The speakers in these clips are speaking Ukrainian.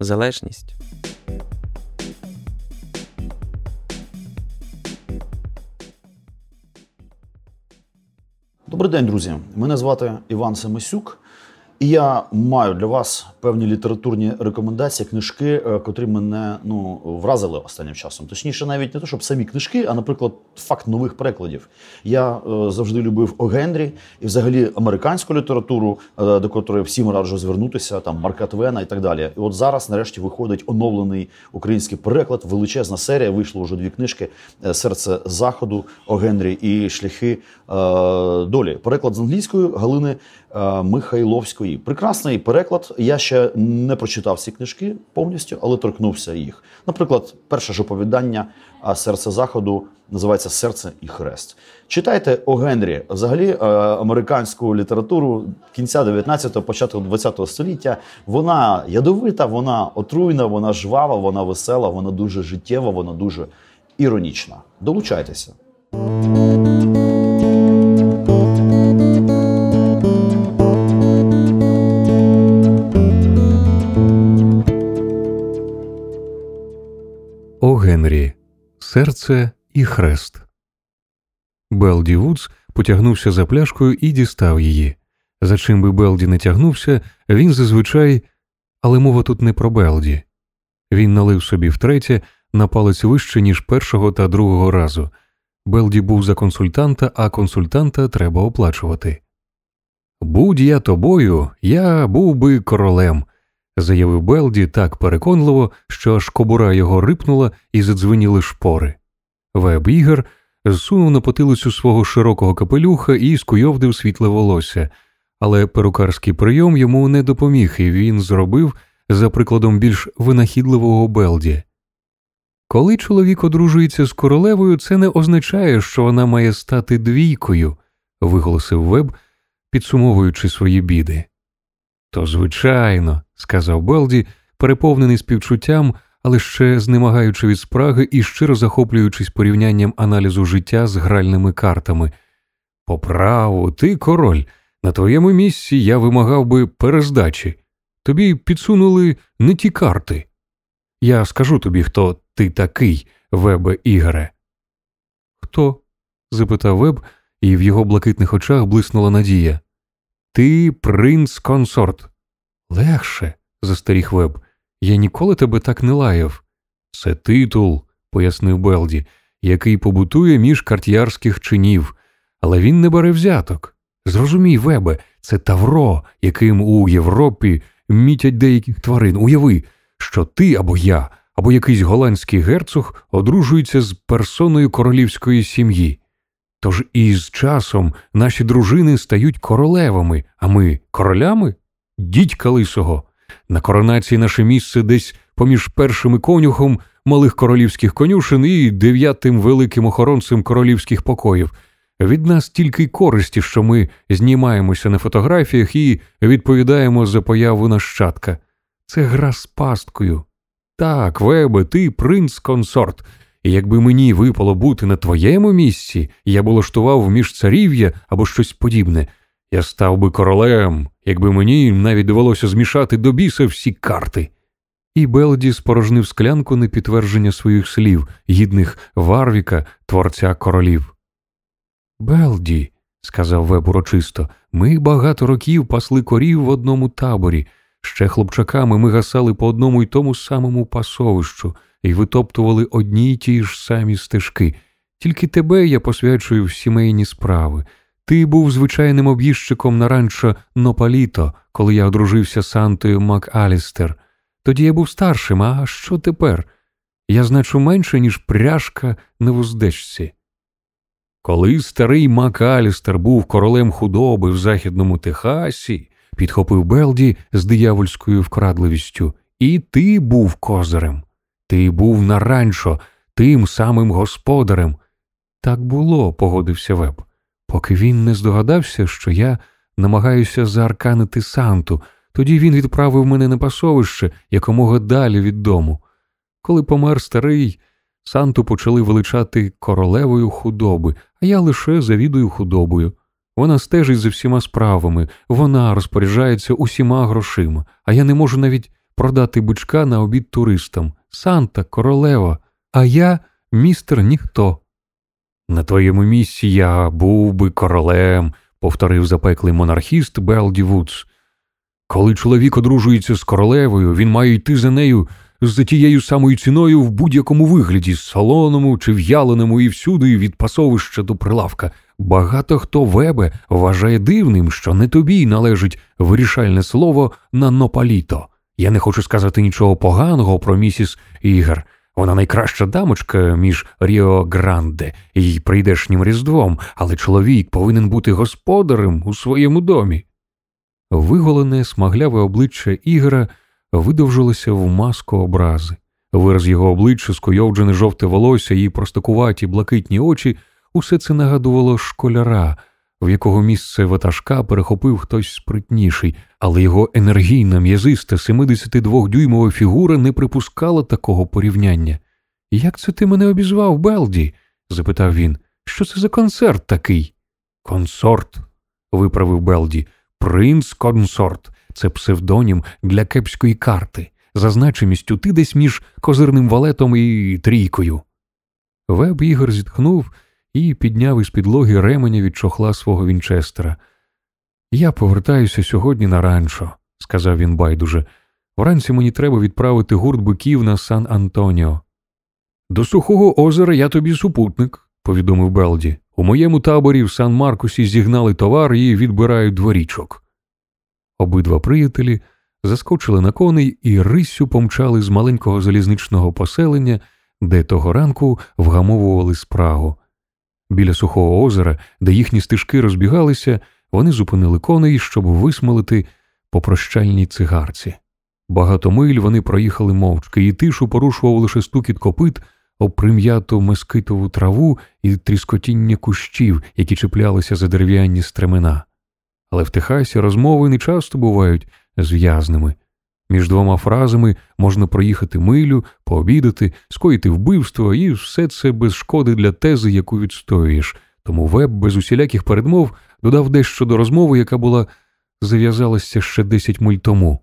залежність. Добрий день, друзі. Мене звати Іван Семисюк. І я маю для вас певні літературні рекомендації, книжки, е, котрі мене ну вразили останнім часом. Точніше, навіть не то, щоб самі книжки, а, наприклад, факт нових перекладів. Я е, завжди любив О і, взагалі, американську літературу, е, до котрої всім раджу звернутися, там Марка Твена і так далі. І от зараз, нарешті, виходить оновлений український переклад. Величезна серія. Вийшло вже дві книжки: е, Серце заходу О Генрі і Шляхи е, долі. Переклад з англійської Галини е, Михайловської. Прекрасний переклад. Я ще не прочитав ці книжки повністю, але торкнувся їх. Наприклад, перше ж оповідання серце заходу називається Серце і Хрест. Читайте о Генрі, взагалі е, американську літературу кінця 19-го, початку 20-го століття. Вона ядовита, вона отруйна, вона жвава, вона весела, вона дуже життєва, вона дуже іронічна. Долучайтеся. Серце і хрест. Белді Вудс потягнувся за пляшкою і дістав її. За чим би Белді не тягнувся, він зазвичай, але мова тут не про Белді. Він налив собі втретє на палець вище, ніж першого та другого разу. Белді був за консультанта, а консультанта треба оплачувати. Будь я тобою, я був би королем, заявив Белді так переконливо, що аж кобура його рипнула і задзвеніли шпори. Веб Ігор зсунув на потилицю свого широкого капелюха і скуйовдив світле волосся, але перукарський прийом йому не допоміг, і він зробив, за прикладом більш винахідливого Белді. Коли чоловік одружується з королевою, це не означає, що вона має стати двійкою, виголосив Веб, підсумовуючи свої біди. То, звичайно, сказав Белді, переповнений співчуттям, але ще знемагаючи від спраги і щиро захоплюючись порівнянням аналізу життя з гральними картами. По праву, ти король, на твоєму місці я вимагав би перездачі. Тобі підсунули не ті карти. Я скажу тобі, хто ти такий, Вебе Ігоре. Хто? запитав Веб, і в його блакитних очах блиснула надія. Ти принц консорт. Легше, застеріг Веб. Я ніколи тебе так не лаяв. Це титул, пояснив Белді, який побутує між карт'ярських чинів, але він не бере взяток. Зрозумій, Вебе, це Тавро, яким у Європі мітять деяких тварин. Уяви, що ти або я, або якийсь голландський герцог одружуються з персоною королівської сім'ї. Тож із часом наші дружини стають королевами, а ми королями? Дідька лисого. На коронації наше місце десь поміж першим конюхом малих королівських конюшин і дев'ятим великим охоронцем королівських покоїв. Від нас тільки й користі, що ми знімаємося на фотографіях і відповідаємо за появу нащадка. Це гра з пасткою. Так, Вебе, ти принц консорт. Якби мені випало бути на твоєму місці, я б улаштував між царів'я або щось подібне. Я став би королем, якби мені навіть довелося змішати до біса всі карти. І Белді спорожнив склянку на підтвердження своїх слів, гідних Варвіка, творця королів. Белді, сказав Веб урочисто, ми багато років пасли корів в одному таборі. Ще хлопчаками ми гасали по одному й тому самому пасовищу і витоптували одні й ті ж самі стежки. Тільки тебе я посвячую в сімейні справи. Ти був звичайним об'їжджиком на ранчо Нопаліто, коли я одружився з Антою МакАлістер. Тоді я був старшим, а що тепер? Я значу менше, ніж пряжка на вуздечці. Коли старий МакАлістер був королем худоби в західному Техасі, підхопив Белді з диявольською вкрадливістю, І ти був козирем. Ти був на ранчо, тим самим господарем. Так було, погодився Веб, поки він не здогадався, що я намагаюся заарканити Санту. Тоді він відправив мене на пасовище якомога далі від дому. Коли помер старий, Санту почали величати королевою худоби, а я лише завідую худобою. Вона стежить за всіма справами, вона розпоряджається усіма грошима, а я не можу навіть продати бичка на обід туристам. Санта, королева, а я містер ніхто. На твоєму місці я був би королем, повторив запеклий монархіст Белді Вудс. Коли чоловік одружується з королевою, він має йти за нею за тією самою ціною в будь-якому вигляді, солоному чи в'яленому і всюди від пасовища до прилавка. Багато хто вебе вважає дивним, що не тобі належить вирішальне слово на нопаліто. Я не хочу сказати нічого поганого про місіс Ігор. Вона найкраща дамочка між Ріо Гранде і прийдешнім різдвом, але чоловік повинен бути господарем у своєму домі. Виголене, смагляве обличчя Ігора видовжилося в маску образи. Вираз його обличчя, скуйовджене жовте волосся і простокуваті блакитні очі, усе це нагадувало школяра, в якого місце ватажка перехопив хтось спритніший, але його енергійна, м'язиста 72-дюймова фігура не припускала такого порівняння. Як це ти мене обізвав, Белді? запитав він. Що це за концерт такий? Консорт, виправив Белді. Принц консорт. Це псевдонім для кепської карти, за значимістю ти десь між козирним валетом і трійкою. Веб Ігор зітхнув і підняв із підлоги ременя від чохла свого Вінчестера. Я повертаюся сьогодні на ранчо, сказав він байдуже. Вранці мені треба відправити гурт биків на Сан Антоніо. До сухого озера я тобі супутник, повідомив Белді. У моєму таборі в Сан Маркусі зігнали товар і відбирають дворічок. Обидва приятелі заскочили на коней і риссю помчали з маленького залізничного поселення, де того ранку вгамовували спрагу. Біля сухого озера, де їхні стежки розбігалися, вони зупинили коней, щоб висмолити по прощальній цигарці. Багато миль вони проїхали мовчки, і тишу порушував лише стукіт копит прим'яту мескитову траву і тріскотіння кущів, які чіплялися за дерев'яні стремена. Але в Техасі розмови не часто бувають зв'язними. Між двома фразами можна проїхати милю, пообідати, скоїти вбивство, і все це без шкоди для тези, яку відстоюєш. Тому Веб без усіляких передмов додав дещо до розмови, яка була зав'язалася ще десять миль тому.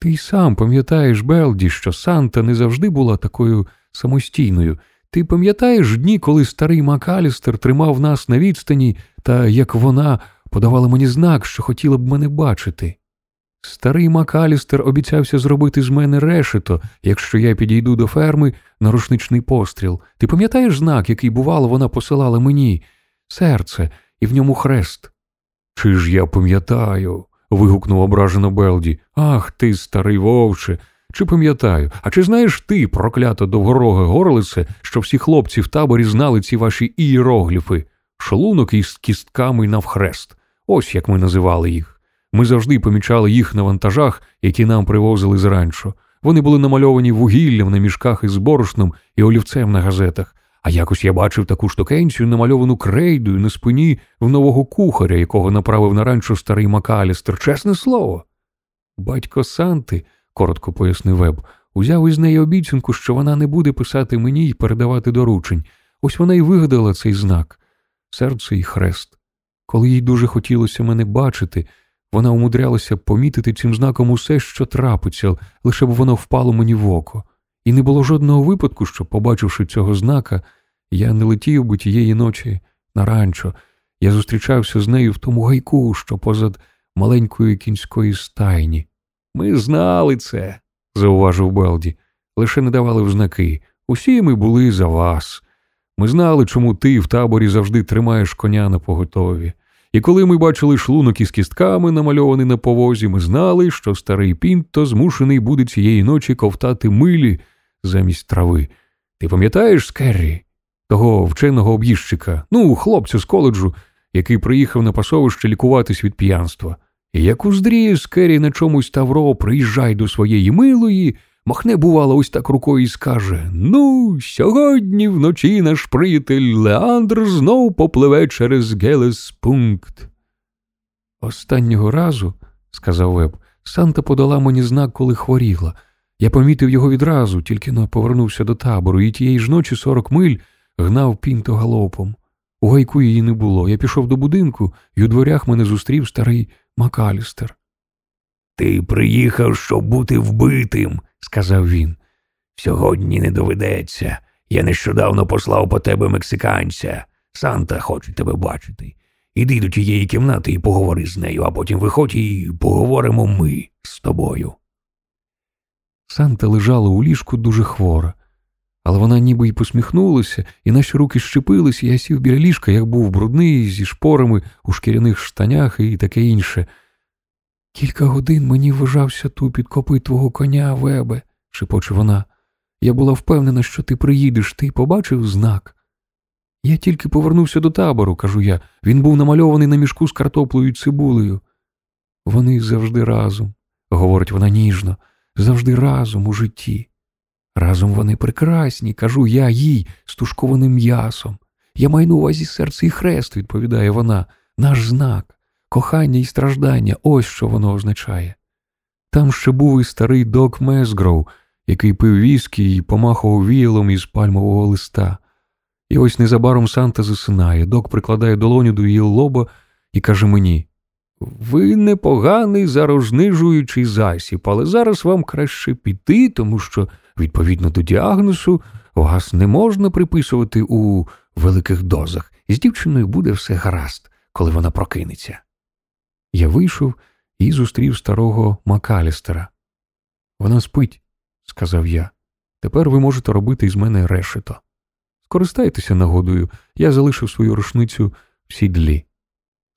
Ти й сам пам'ятаєш, Белді, що Санта не завжди була такою самостійною. Ти пам'ятаєш дні, коли старий Макалістер тримав нас на відстані, та як вона подавала мені знак, що хотіла б мене бачити. Старий Макалістер обіцявся зробити з мене решето, якщо я підійду до ферми на рушничний постріл. Ти пам'ятаєш знак, який, бувало, вона посилала мені? Серце, і в ньому хрест. Чи ж я пам'ятаю? вигукнув ображено Белді. Ах ти, старий вовче, чи пам'ятаю, а чи знаєш ти, проклято довгороге горлице, що всі хлопці в таборі знали ці ваші ієрогліфи, шлунок із кістками навхрест? Ось як ми називали їх. Ми завжди помічали їх на вантажах, які нам привозили з. Вони були намальовані вугіллям на мішках із борошном і олівцем на газетах. А якось я бачив таку штукенцію, намальовану крейдою на спині в нового кухаря, якого направив на ранчо старий Макалістер, чесне слово. Батько Санти, коротко пояснив Веб, узяв із неї обіцянку, що вона не буде писати мені і передавати доручень. Ось вона й вигадала цей знак серце і хрест. Коли їй дуже хотілося мене бачити, вона умудрялася помітити цим знаком усе, що трапиться, лише б воно впало мені в око. І не було жодного випадку, що, побачивши цього знака, я не летів би тієї ночі на ранчо. Я зустрічався з нею в тому гайку, що позад маленької кінської стайні. Ми знали це, зауважив Белді, лише не давали в знаки. Усі ми були за вас. Ми знали, чому ти в таборі завжди тримаєш коня на поготові. І коли ми бачили шлунок із кістками, намальований на повозі, ми знали, що старий Пінто змушений буде цієї ночі ковтати милі замість трави. Ти пам'ятаєш Скеррі, того вченого об'їжджика, ну, хлопця з коледжу, який приїхав на пасовище лікуватись від п'янства? І як уздріє Скері на чомусь Тавро, приїжджай до своєї милої, махне, бувало, ось так рукою і скаже Ну, сьогодні вночі наш приятель Леандр знов попливе через Гелес-пункт. Останнього разу, сказав Веб, Санта подала мені знак, коли хворіла. Я помітив його відразу, тільки но повернувся до табору, і тієї ж ночі сорок миль гнав пінто галопом. У гайку її не було. Я пішов до будинку, і у дворях мене зустрів старий Макалістер. Ти приїхав, щоб бути вбитим, сказав він. Сьогодні не доведеться. Я нещодавно послав по тебе мексиканця. Санта хоче тебе бачити. Іди до тієї кімнати і поговори з нею, а потім виходь і поговоримо ми з тобою. Санта лежала у ліжку дуже хвора, але вона ніби й посміхнулася, і наші руки щепились, і я сів біля ліжка, як був брудний, зі шпорами у шкіряних штанях і таке інше. Кілька годин мені вважався тупіт копит твого коня, вебе, шепоче вона. Я була впевнена, що ти приїдеш, ти побачив знак. Я тільки повернувся до табору, кажу я. Він був намальований на мішку з картоплею і цибулею. Вони завжди разом, говорить вона ніжно, завжди разом у житті. Разом вони прекрасні, кажу я їй з тушкованим м'ясом. Я маю на увазі серце і хрест, відповідає вона, наш знак, кохання і страждання, ось що воно означає. Там ще був і старий док Мезгроу, який пив віскі і помахував віялом із пальмового листа. І ось незабаром Санта засинає, док прикладає долоню до її лоба і каже мені: Ви непоганий зарожнижуючий засіб, але зараз вам краще піти, тому що, відповідно до діагнозу, вас не можна приписувати у великих дозах, і з дівчиною буде все гаразд, коли вона прокинеться. Я вийшов і зустрів старого Макалістера. Вона спить, сказав я. Тепер ви можете робити із мене решето. Скористайтеся нагодою, я залишив свою рушницю в сідлі.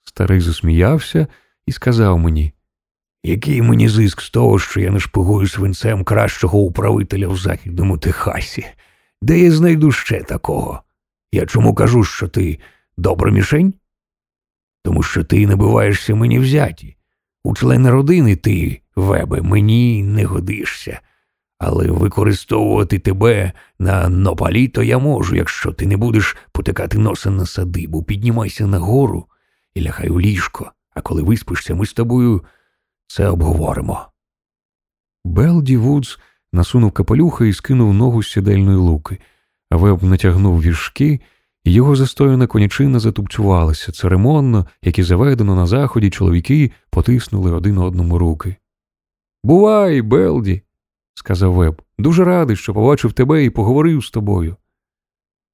Старий засміявся і сказав мені Який мені зиск з того, що я не шпигую свинцем кращого управителя в Західному Техасі? Де я знайду ще такого? Я чому кажу, що ти добра мішень? Тому що ти набиваєшся мені взяті. У члени родини ти, вебе, мені не годишся. Але використовувати тебе на нопаліто я можу, якщо ти не будеш потикати носа на садибу, піднімайся нагору і лягай у ліжко, а коли виспишся, ми з тобою це обговоримо. Белді Вудс насунув капелюха і скинув ногу з сідельної луки, а веб натягнув віршки, і його застояна конячина затупцювалася церемонно, як і заведено на заході, чоловіки потиснули один одному руки. Бувай, Белді, сказав Веб, дуже радий, що побачив тебе і поговорив з тобою.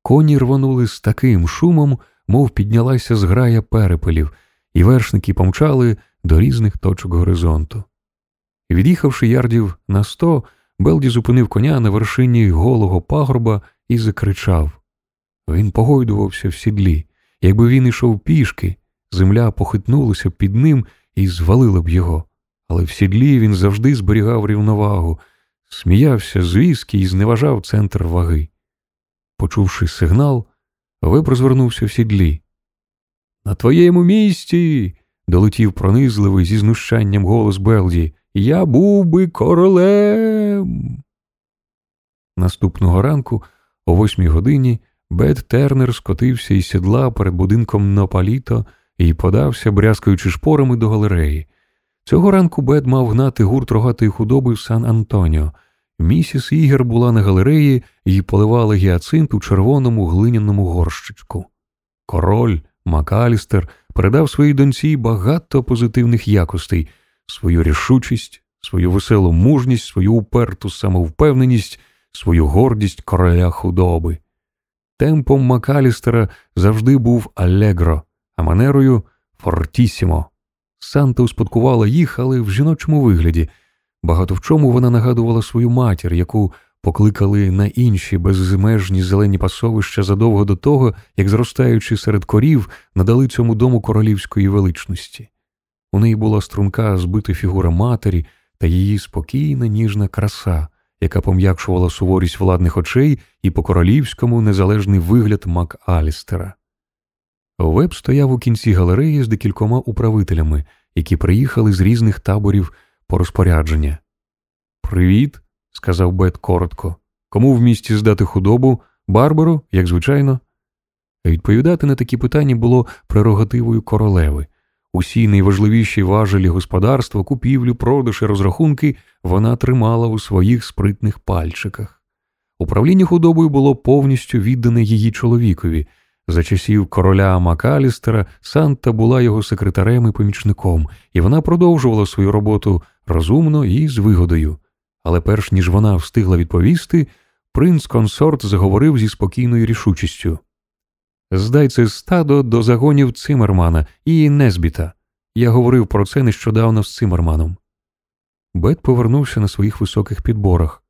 Коні рванули з таким шумом, мов піднялася зграя перепелів, і вершники помчали до різних точок горизонту. Від'їхавши ярдів на сто, Белді зупинив коня на вершині голого пагорба і закричав. Він погойдувався в сідлі. Якби він ішов пішки, земля похитнулася під ним і звалила б його. Але в сідлі він завжди зберігав рівновагу, сміявся з віскі і зневажав центр ваги. Почувши сигнал, Веб розвернувся в сідлі. На твоєму місці. долетів пронизливий зі знущанням голос Белді. Я був би королем. Наступного ранку, о восьмій годині, Бет Тернер скотився із сідла перед будинком Нопаліто і подався, брязкаючи шпорами до галереї. Цього ранку Бет мав гнати гурт рогатої худоби в Сан Антоніо. Місіс Ігер була на галереї і поливала гіацинт у червоному глиняному горщичку. Король Макалістер передав своїй доньці багато позитивних якостей, свою рішучість, свою веселу мужність, свою уперту самовпевненість, свою гордість короля худоби. Темпом Макалістера завжди був Алегро, а манерою Фортісімо. Санта успадкувала їх, але в жіночому вигляді. Багато в чому вона нагадувала свою матір, яку покликали на інші безмежні зелені пасовища задовго до того, як, зростаючи серед корів, надали цьому дому королівської величності. У неї була струнка збита фігура матері та її спокійна ніжна краса, яка пом'якшувала суворість владних очей і по королівському незалежний вигляд Мак Алістера. Веб стояв у кінці галереї з декількома управителями, які приїхали з різних таборів по розпорядження. Привіт, сказав Бет коротко. Кому в місті здати худобу? Барбару, як звичайно. Відповідати на такі питання було прерогативою королеви. Усі найважливіші важелі господарства, купівлю, продаж і розрахунки вона тримала у своїх спритних пальчиках. Управління худобою було повністю віддане її чоловікові. За часів короля Макалістера Санта була його секретарем і помічником, і вона продовжувала свою роботу розумно і з вигодою. Але перш ніж вона встигла відповісти, принц консорт заговорив зі спокійною рішучістю. Здай це стадо до загонів Цимермана і Незбіта. Я говорив про це нещодавно з Цимерманом. Бет повернувся на своїх високих підборах.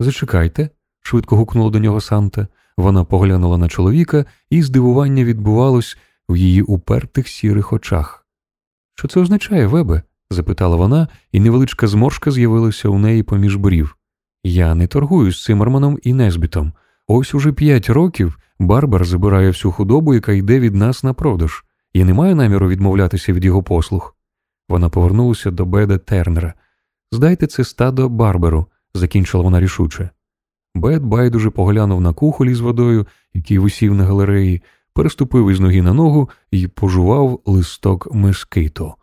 Зачекайте, швидко гукнула до нього Санта. Вона поглянула на чоловіка, і здивування відбувалось в її упертих сірих очах. Що це означає, Вебе? запитала вона, і невеличка зморшка з'явилася у неї поміж брів. Я не торгую з Цимерманом і Незбітом. Ось уже п'ять років Барбар забирає всю худобу, яка йде від нас на продаж. Я не маю наміру відмовлятися від його послуг. Вона повернулася до Беда Тернера. Здайте це стадо Барберу, закінчила вона рішуче. Бед байдуже поглянув на кухолі з водою, який висів на галереї, переступив із ноги на ногу і пожував листок мескиту.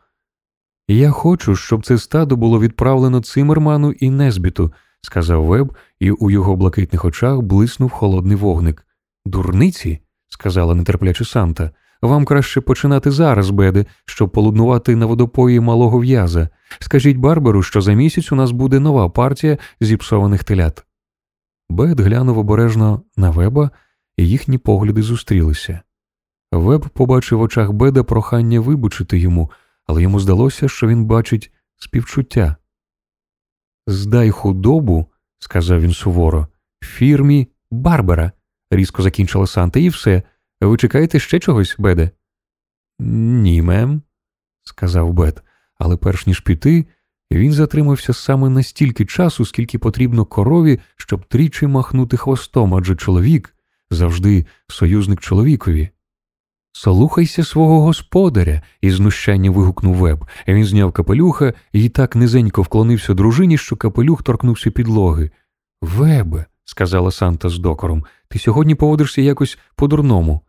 Я хочу, щоб це стадо було відправлено Цимерману і Незбіту, сказав Веб, і у його блакитних очах блиснув холодний вогник. Дурниці, сказала нетерпляче Санта, вам краще починати зараз, Беде, щоб полуднувати на водопої малого в'яза. Скажіть Барбару, що за місяць у нас буде нова партія зіпсованих телят. Бет глянув обережно на Веба, і їхні погляди зустрілися. Веб побачив в очах Беда прохання вибучити йому, але йому здалося, що він бачить співчуття. Здай худобу, сказав він суворо, фірмі Барбара, різко закінчила Санта, і все. Ви чекаєте ще чогось, Беде? Ні, мем, сказав Бет, але перш ніж піти, він затримався саме настільки часу, скільки потрібно корові, щоб тричі махнути хвостом, адже чоловік завжди союзник чоловікові. Слухайся свого господаря, із знущання вигукнув веб. Він зняв капелюха і так низенько вклонився дружині, що капелюх торкнувся підлоги. Вебе, сказала Санта з докором, ти сьогодні поводишся якось по-дурному.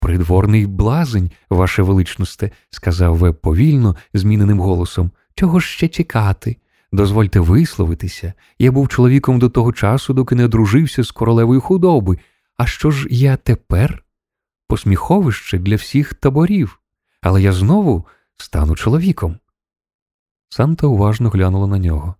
Придворний блазень, ваше величносте, сказав веб повільно, зміненим голосом. Чого ж ще чекати? Дозвольте висловитися. Я був чоловіком до того часу, доки не одружився з королевою худоби. А що ж я тепер? Посміховище для всіх таборів, але я знову стану чоловіком. Санта уважно глянула на нього.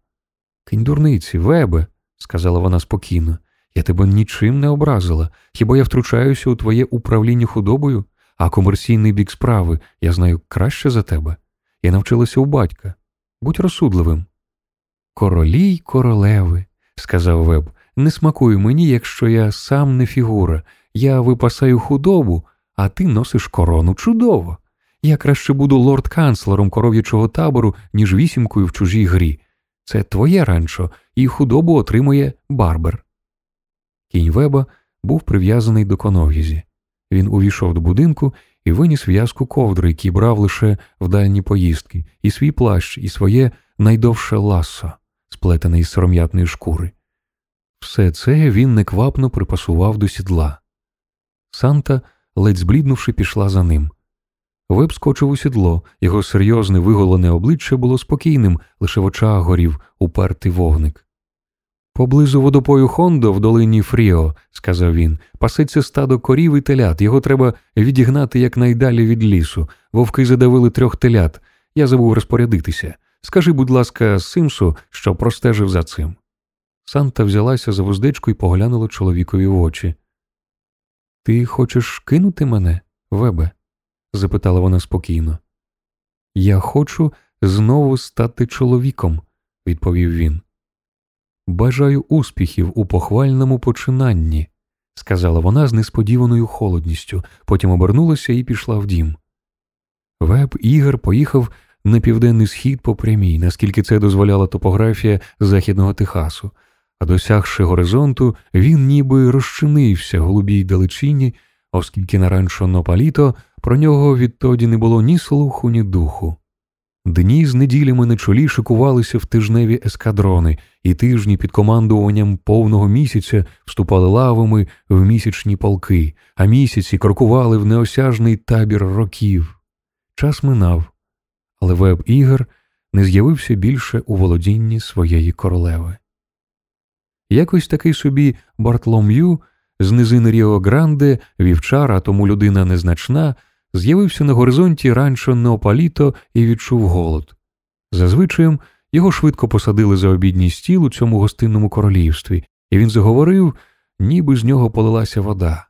Кинь дурниці, вебе, сказала вона спокійно, я тебе нічим не образила. Хіба я втручаюся у твоє управління худобою, а комерційний бік справи я знаю краще за тебе. Я навчилася у батька. Будь розсудливим. Королі й королеви, сказав Веб, не смакуй мені, якщо я сам не фігура. Я випасаю худобу, а ти носиш корону чудово. Я краще буду лорд-канцлером коров'ячого табору, ніж вісімкою в чужій грі. Це твоє ранчо, і худобу отримує барбер. Кінь Веба був прив'язаний до конов'язі. Він увійшов до будинку і виніс в'язку ковдри, які брав лише в дальні поїздки, і свій плащ, і своє найдовше ласо, сплетене із сором'ятної шкури. Все це він неквапно припасував до сідла. Санта, ледь збліднувши, пішла за ним. Веб скочив у сідло, його серйозне виголене обличчя було спокійним, лише в очах горів упертий вогник. Поблизу водопою Хондо в долині Фріо, сказав він, пасеться стадо корів і телят. Його треба відігнати якнайдалі від лісу. Вовки задавили трьох телят. Я забув розпорядитися. Скажи, будь ласка, Симсу, що простежив за цим. Санта взялася за вуздечку і поглянула чоловікові в очі. Ти хочеш кинути мене, Вебе? запитала вона спокійно. Я хочу знову стати чоловіком, відповів він. Бажаю успіхів у похвальному починанні, сказала вона з несподіваною холодністю, потім обернулася і пішла в дім. Веб Ігор поїхав на південний схід по прямій, наскільки це дозволяла топографія західного Техасу, а досягши горизонту, він ніби розчинився голубій далечині, оскільки на Нопаліто про нього відтоді не було ні слуху, ні духу. Дні з неділями на чолі шикувалися в тижневі ескадрони, і тижні під командуванням повного місяця вступали лавами в місячні полки, а місяці крокували в неосяжний табір років. Час минав, але веб ігор не з'явився більше у володінні своєї королеви. Якось такий собі Бартлом'ю з низини Ріо Гранде, вівчара, тому людина незначна, з'явився на горизонті ранчо Неопаліто і відчув голод. Зазвичай його швидко посадили за обідній стіл у цьому гостинному королівстві, і він заговорив, ніби з нього полилася вода.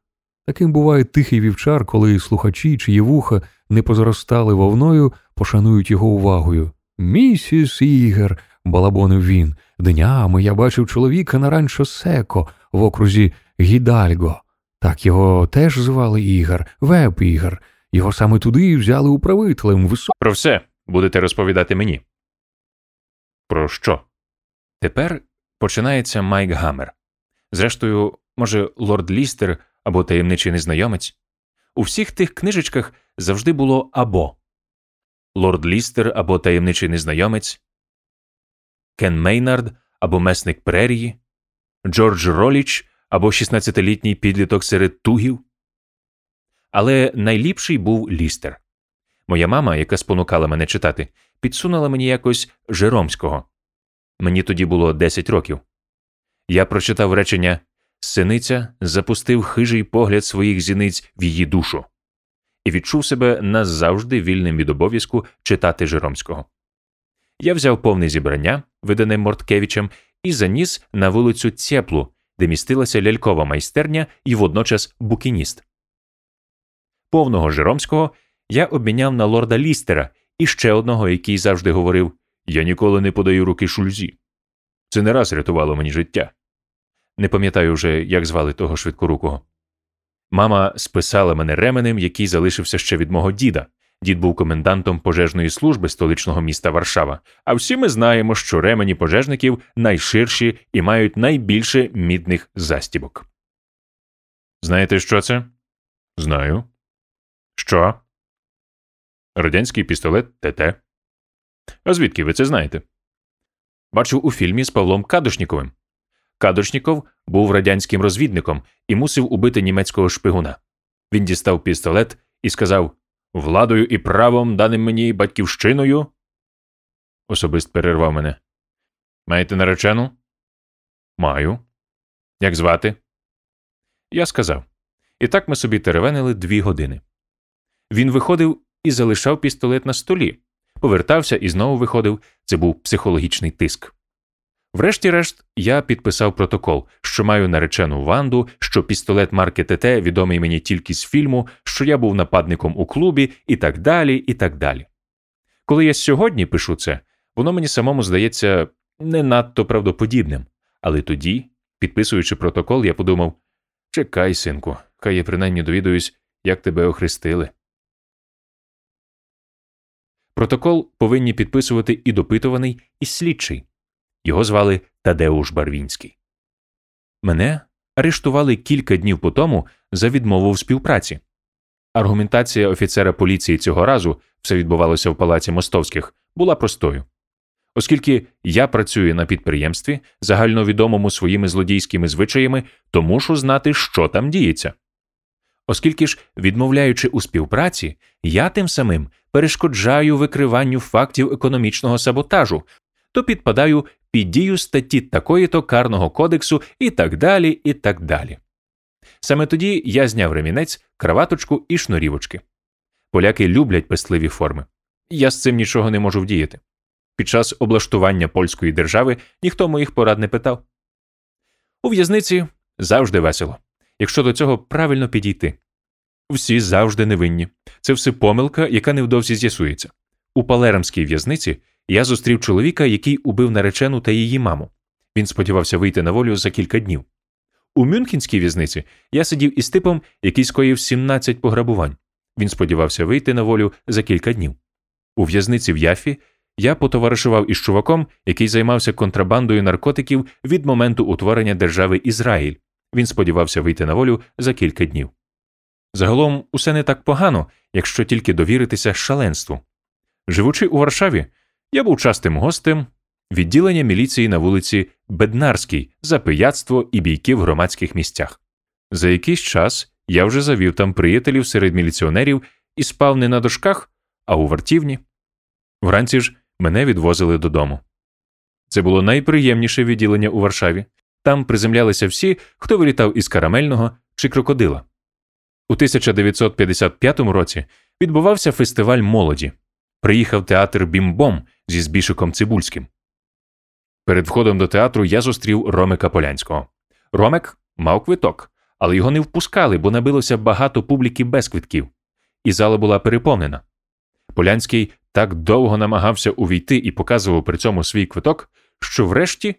Таким буває тихий вівчар, коли слухачі, чиї вуха не позростали вовною, пошанують його увагою. Місіс Ігер, балабонив він, днями я бачив чоловіка на ранчо Секо в окрузі Гідальго. Так його теж звали Ігор, Веб Ігор. Його саме туди взяли управителем високим. Про все будете розповідати мені. Про що? Тепер починається Майк Гаммер. Зрештою, може, лорд Лістер або таємничий незнайомець. У всіх тих книжечках завжди було або Лорд Лістер або таємничий незнайомець, Кен Мейнард або месник прерії, Джордж Роліч або 16-літній підліток серед тугів. Але найліпший був Лістер. Моя мама, яка спонукала мене читати, підсунула мені якось Жеромського. Мені тоді було 10 років. Я прочитав речення Синиця запустив хижий погляд своїх зіниць в її душу і відчув себе назавжди вільним від обов'язку читати Жеромського. Я взяв повне зібрання, видане Морткевичем, і заніс на вулицю Цеплу, де містилася лялькова майстерня і водночас букініст. Повного Жеромського я обміняв на лорда Лістера і ще одного, який завжди говорив Я ніколи не подаю руки шульзі. Це не раз рятувало мені життя. Не пам'ятаю вже, як звали того швидкорукого. Мама списала мене ременем, який залишився ще від мого діда. Дід був комендантом пожежної служби столичного міста Варшава. А всі ми знаємо, що ремені пожежників найширші і мають найбільше мідних застібок. Знаєте, що це? Знаю. Що? Радянський пістолет ТТ. А звідки ви це знаєте? Бачив у фільмі з Павлом Кадушніковим. Кадушніков був радянським розвідником і мусив убити німецького шпигуна. Він дістав пістолет і сказав Владою і правом, даним мені батьківщиною. Особист перервав мене. Маєте наречену? Маю. Як звати? Я сказав. І так ми собі теревенили дві години. Він виходив і залишав пістолет на столі, повертався і знову виходив. Це був психологічний тиск. Врешті-решт, я підписав протокол, що маю наречену Ванду, що пістолет марки ТТ відомий мені тільки з фільму, що я був нападником у клубі, і так далі, і так далі. Коли я сьогодні пишу це, воно мені самому здається не надто правдоподібним. Але тоді, підписуючи протокол, я подумав чекай, синку, хай я принаймні довідуюсь, як тебе охрестили. Протокол повинні підписувати і допитуваний, і слідчий. Його звали Тадеуш Барвінський. Мене арештували кілька днів по тому за відмову в співпраці. Аргументація офіцера поліції цього разу все відбувалося в палаці Мостовських була простою. Оскільки я працюю на підприємстві, загальновідомому своїми злодійськими звичаями, то мушу знати, що там діється. Оскільки ж, відмовляючи у співпраці, я тим самим перешкоджаю викриванню фактів економічного саботажу, то підпадаю під дію статті такої-то карного кодексу і так далі, і так далі. Саме тоді я зняв ремінець, краваточку і шнурівочки. Поляки люблять пестливі форми. Я з цим нічого не можу вдіяти. Під час облаштування польської держави ніхто моїх порад не питав. У в'язниці завжди весело, якщо до цього правильно підійти. Всі завжди невинні. Це все помилка, яка невдовзі з'ясується. У Палерамській в'язниці я зустрів чоловіка, який убив наречену та її маму. Він сподівався вийти на волю за кілька днів. У Мюнхенській в'язниці я сидів із типом, який скоїв 17 пограбувань. Він сподівався вийти на волю за кілька днів. У в'язниці в Яфі я потоваришував із чуваком, який займався контрабандою наркотиків від моменту утворення держави Ізраїль. Він сподівався вийти на волю за кілька днів. Загалом усе не так погано, якщо тільки довіритися шаленству. Живучи у Варшаві, я був частим гостем відділення міліції на вулиці Беднарській за пияцтво і бійки в громадських місцях. За якийсь час я вже завів там приятелів серед міліціонерів і спав не на дошках, а у вартівні. Вранці ж мене відвозили додому. Це було найприємніше відділення у Варшаві. Там приземлялися всі, хто вилітав із карамельного чи крокодила. У 1955 році відбувався фестиваль молоді. Приїхав театр Бімбом зі Збішиком Цибульським. Перед входом до театру я зустрів Ромика Полянського. Ромик мав квиток, але його не впускали, бо набилося багато публіки без квитків, і зала була переповнена. Полянський так довго намагався увійти і показував при цьому свій квиток, що врешті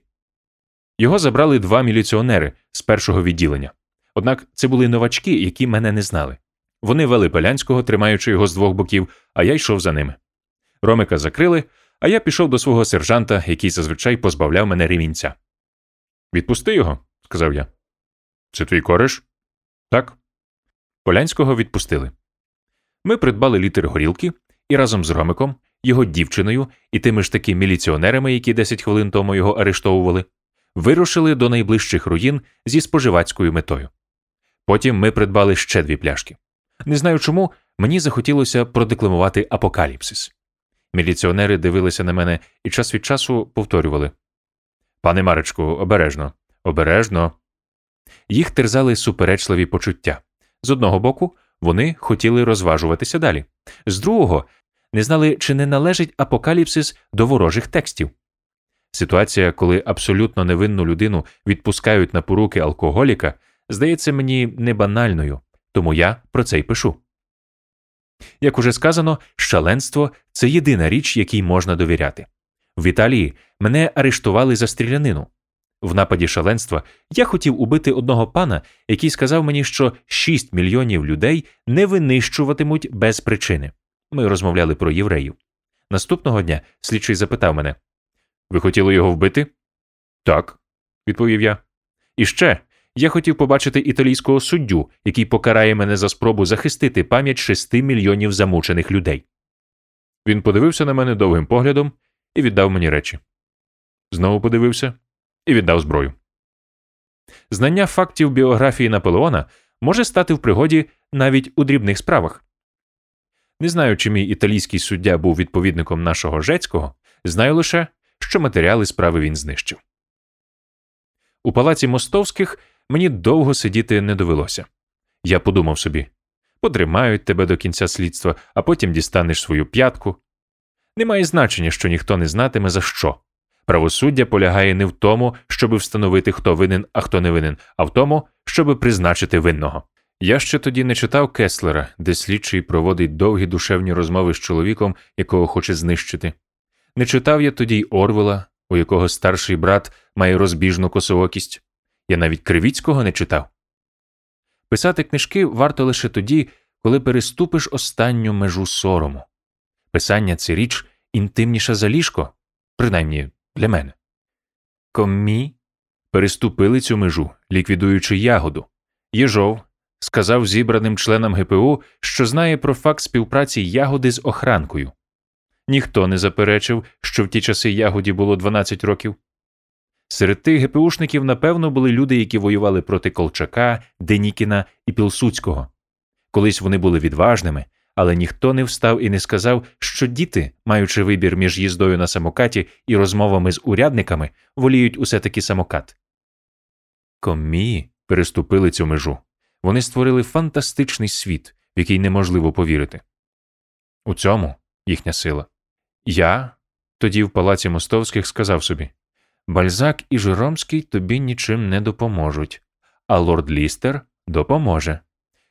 його забрали два міліціонери з першого відділення. Однак це були новачки, які мене не знали. Вони вели Полянського, тримаючи його з двох боків, а я йшов за ними. Ромика закрили, а я пішов до свого сержанта, який зазвичай позбавляв мене ремінця. Відпусти його, сказав я. Це твій кореш? Так. Полянського відпустили. Ми придбали літр горілки і разом з Ромиком, його дівчиною і тими ж таки міліціонерами, які 10 хвилин тому його арештовували, вирушили до найближчих руїн зі споживацькою метою. Потім ми придбали ще дві пляшки. Не знаю чому, мені захотілося продекламувати апокаліпсис. Міліціонери дивилися на мене і час від часу повторювали Пане Маречку, обережно, обережно. Їх терзали суперечливі почуття. З одного боку, вони хотіли розважуватися далі, з другого, не знали, чи не належить апокаліпсис до ворожих текстів. Ситуація, коли абсолютно невинну людину відпускають на поруки алкоголіка, здається мені не банальною, тому я про це й пишу. Як уже сказано, шаленство це єдина річ, якій можна довіряти. В Італії мене арештували за стрілянину. В нападі шаленства я хотів убити одного пана, який сказав мені, що 6 мільйонів людей не винищуватимуть без причини. Ми розмовляли про євреїв. Наступного дня слідчий запитав мене: Ви хотіли його вбити? Так, відповів я. І ще я хотів побачити італійського суддю, який покарає мене за спробу захистити пам'ять 6 мільйонів замучених людей. Він подивився на мене довгим поглядом і віддав мені речі. Знову подивився і віддав зброю. Знання фактів біографії Наполеона може стати в пригоді навіть у дрібних справах. Не знаю, чи мій італійський суддя був відповідником нашого жецького, знаю лише, що матеріали справи він знищив. У палаці мостовських мені довго сидіти не довелося. Я подумав собі потримають тебе до кінця слідства, а потім дістанеш свою п'ятку. Немає значення, що ніхто не знатиме за що. Правосуддя полягає не в тому, щоби встановити, хто винен, а хто не винен, а в тому, щоби призначити винного. Я ще тоді не читав Кеслера, де слідчий проводить довгі душевні розмови з чоловіком, якого хоче знищити. Не читав я тоді й Орвела, у якого старший брат має розбіжну косоокість. Я навіть Кривіцького не читав. Писати книжки варто лише тоді, коли переступиш останню межу сорому. Писання це річ інтимніша за ліжко, принаймні для мене. Коммі переступили цю межу, ліквідуючи ягоду. Єжов сказав зібраним членам ГПУ, що знає про факт співпраці ягоди з охранкою. Ніхто не заперечив, що в ті часи ягоді було 12 років. Серед тих ГПУшників, напевно, були люди, які воювали проти Колчака, Денікіна і Пілсуцького. Колись вони були відважними, але ніхто не встав і не сказав, що діти, маючи вибір між їздою на самокаті і розмовами з урядниками, воліють усе таки самокат. Комії переступили цю межу. Вони створили фантастичний світ, в який неможливо повірити. У цьому їхня сила. Я тоді в палаці мостовських сказав собі Бальзак і Жиромський тобі нічим не допоможуть, а лорд Лістер допоможе.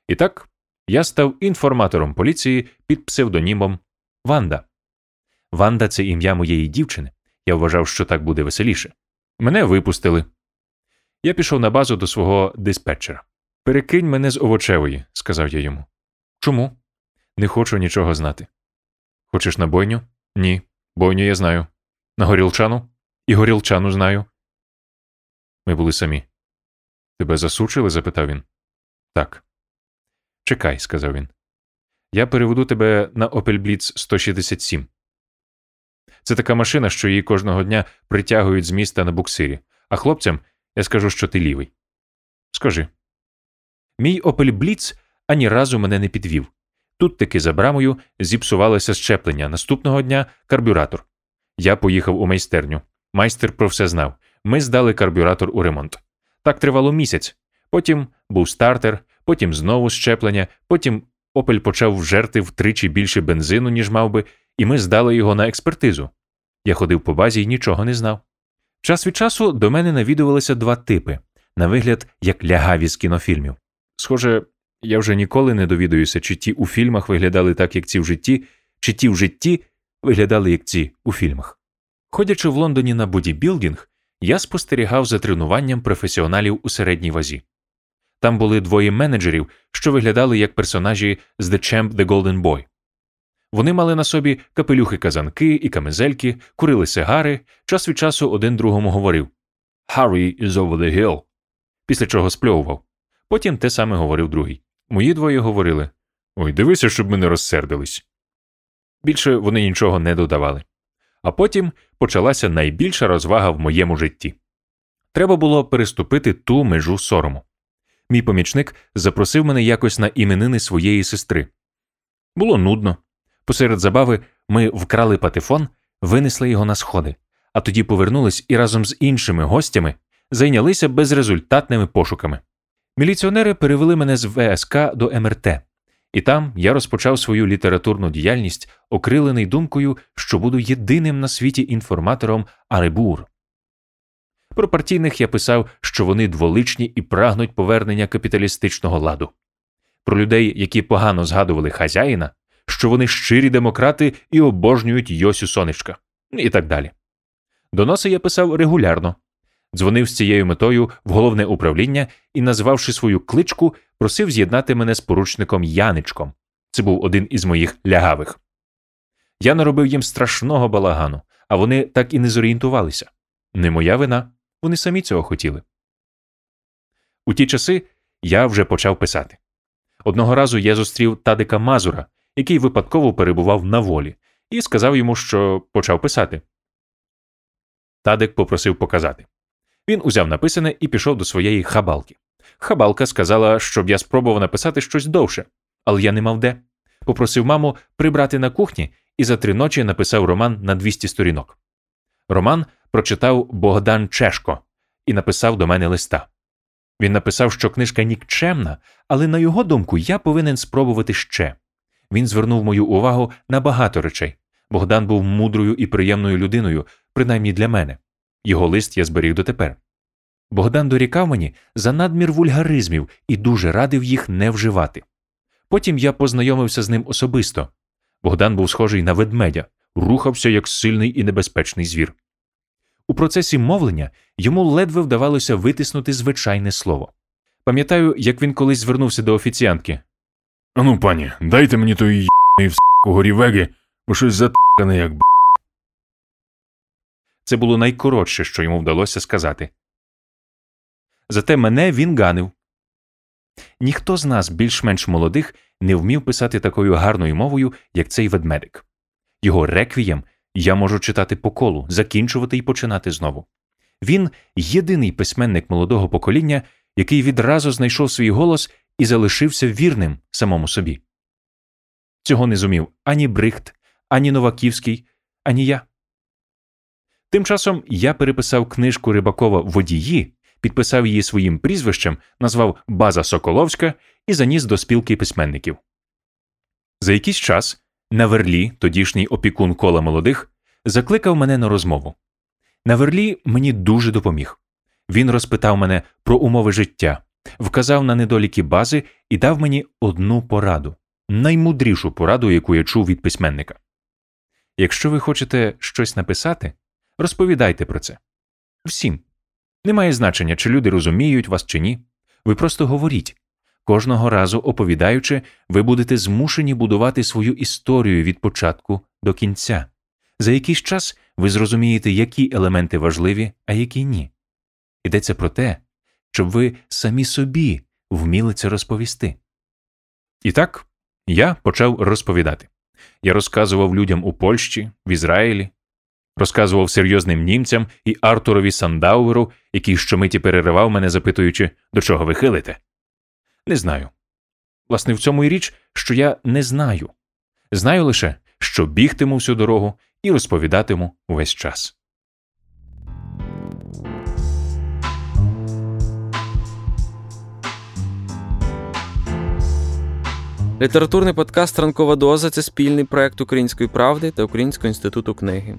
І так я став інформатором поліції під псевдонімом Ванда. Ванда це ім'я моєї дівчини. Я вважав, що так буде веселіше. Мене випустили. Я пішов на базу до свого диспетчера. Перекинь мене з овочевої, сказав я йому. Чому? Не хочу нічого знати. Хочеш на бойню? Ні. Бойню я знаю. На горілчану? І горілчану знаю. Ми були самі. Тебе засучили? запитав він. Так. Чекай, сказав він. Я переведу тебе на Опельбліц 167. Це така машина, що її кожного дня притягують з міста на буксирі, а хлопцям я скажу, що ти лівий. Скажи. Мій Blitz ані разу мене не підвів. Тут таки за брамою зіпсувалося щеплення. Наступного дня карбюратор. Я поїхав у майстерню. Майстер про все знав. Ми здали карбюратор у ремонт. Так тривало місяць. Потім був стартер, потім знову щеплення, потім Опель почав вжерти втричі більше бензину, ніж мав би, і ми здали його на експертизу. Я ходив по базі і нічого не знав. Час від часу до мене навідувалися два типи на вигляд, як лягаві з кінофільмів. Схоже, я вже ніколи не довідуюся, чи ті у фільмах виглядали так, як ці в житті, чи ті в житті виглядали як ці у фільмах. Ходячи в Лондоні на бодібілдинг, я спостерігав за тренуванням професіоналів у середній вазі. Там були двоє менеджерів, що виглядали як персонажі з The Champ The Golden Boy. Вони мали на собі капелюхи казанки і камизельки, курили сигари, час від часу один другому говорив Harry is over the hill, після чого спльовував. Потім те саме говорив другий. Мої двоє говорили Ой, дивися, щоб ми не розсердились. Більше вони нічого не додавали. А потім почалася найбільша розвага в моєму житті. Треба було переступити ту межу сорому. Мій помічник запросив мене якось на іменини своєї сестри. Було нудно. Посеред забави ми вкрали патефон, винесли його на сходи, а тоді повернулись і разом з іншими гостями зайнялися безрезультатними пошуками. Міліціонери перевели мене з ВСК до МРТ, і там я розпочав свою літературну діяльність, окрилений думкою, що буду єдиним на світі інформатором Аребур. Про партійних я писав, що вони дволичні і прагнуть повернення капіталістичного ладу. Про людей, які погано згадували хазяїна, що вони щирі демократи і обожнюють Йосю Сонечка, і так далі. Доноси я писав регулярно, дзвонив з цією метою в головне управління і, назвавши свою кличку, просив з'єднати мене з поручником Яничком. Це був один із моїх лягавих. Я наробив їм страшного балагану, а вони так і не зорієнтувалися. Не моя вина, вони самі цього хотіли. У ті часи я вже почав писати. Одного разу я зустрів Тадика Мазура, який випадково перебував на волі, і сказав йому, що почав писати. Тадик попросив показати. Він узяв написане і пішов до своєї хабалки. Хабалка сказала, щоб я спробував написати щось довше, але я не мав де. Попросив маму прибрати на кухні і за три ночі написав роман на 200 сторінок. Роман прочитав Богдан Чешко і написав до мене листа. Він написав, що книжка нікчемна, але на його думку я повинен спробувати ще. Він звернув мою увагу на багато речей. Богдан був мудрою і приємною людиною, принаймні для мене. Його лист я зберіг дотепер. Богдан дорікав мені за надмір вульгаризмів і дуже радив їх не вживати. Потім я познайомився з ним особисто. Богдан був схожий на ведмедя, рухався як сильний і небезпечний звір. У процесі мовлення йому ледве вдавалося витиснути звичайне слово. Пам'ятаю, як він колись звернувся до офіціантки. Ану, пані, дайте мені тої й**ної вску горівеги, бо щось затикане, як б. Це було найкоротше, що йому вдалося сказати. Зате мене він ганив. Ніхто з нас, більш-менш молодих, не вмів писати такою гарною мовою, як цей ведмедик. Його реквієм я можу читати по колу, закінчувати і починати знову. Він єдиний письменник молодого покоління, який відразу знайшов свій голос і залишився вірним самому собі. Цього не зумів ані Брихт, ані Новаківський, ані я. Тим часом я переписав книжку Рибакова Водії, підписав її своїм прізвищем, назвав База Соколовська і заніс до спілки письменників. За якийсь час Наверлі, тодішній опікун кола молодих, закликав мене на розмову. Наверлі мені дуже допоміг. Він розпитав мене про умови життя, вказав на недоліки бази і дав мені одну пораду наймудрішу пораду, яку я чув від письменника. Якщо ви хочете щось написати, розповідайте про це. Всім. Немає значення, чи люди розуміють вас чи ні. Ви просто говоріть. Кожного разу оповідаючи, ви будете змушені будувати свою історію від початку до кінця. За якийсь час ви зрозумієте, які елементи важливі, а які ні. Йдеться про те, щоб ви самі собі вміли це розповісти. І так я почав розповідати. Я розказував людям у Польщі, в Ізраїлі, розказував серйозним німцям і Артурові Сандауеру, який щомиті переривав мене, запитуючи, до чого ви хилите. Не знаю. Власне, в цьому і річ, що я не знаю. Знаю лише, що бігтиму всю дорогу і розповідатиму увесь час. Літературний подкаст Ранкова доза це спільний проект Української правди та Українського інституту книги.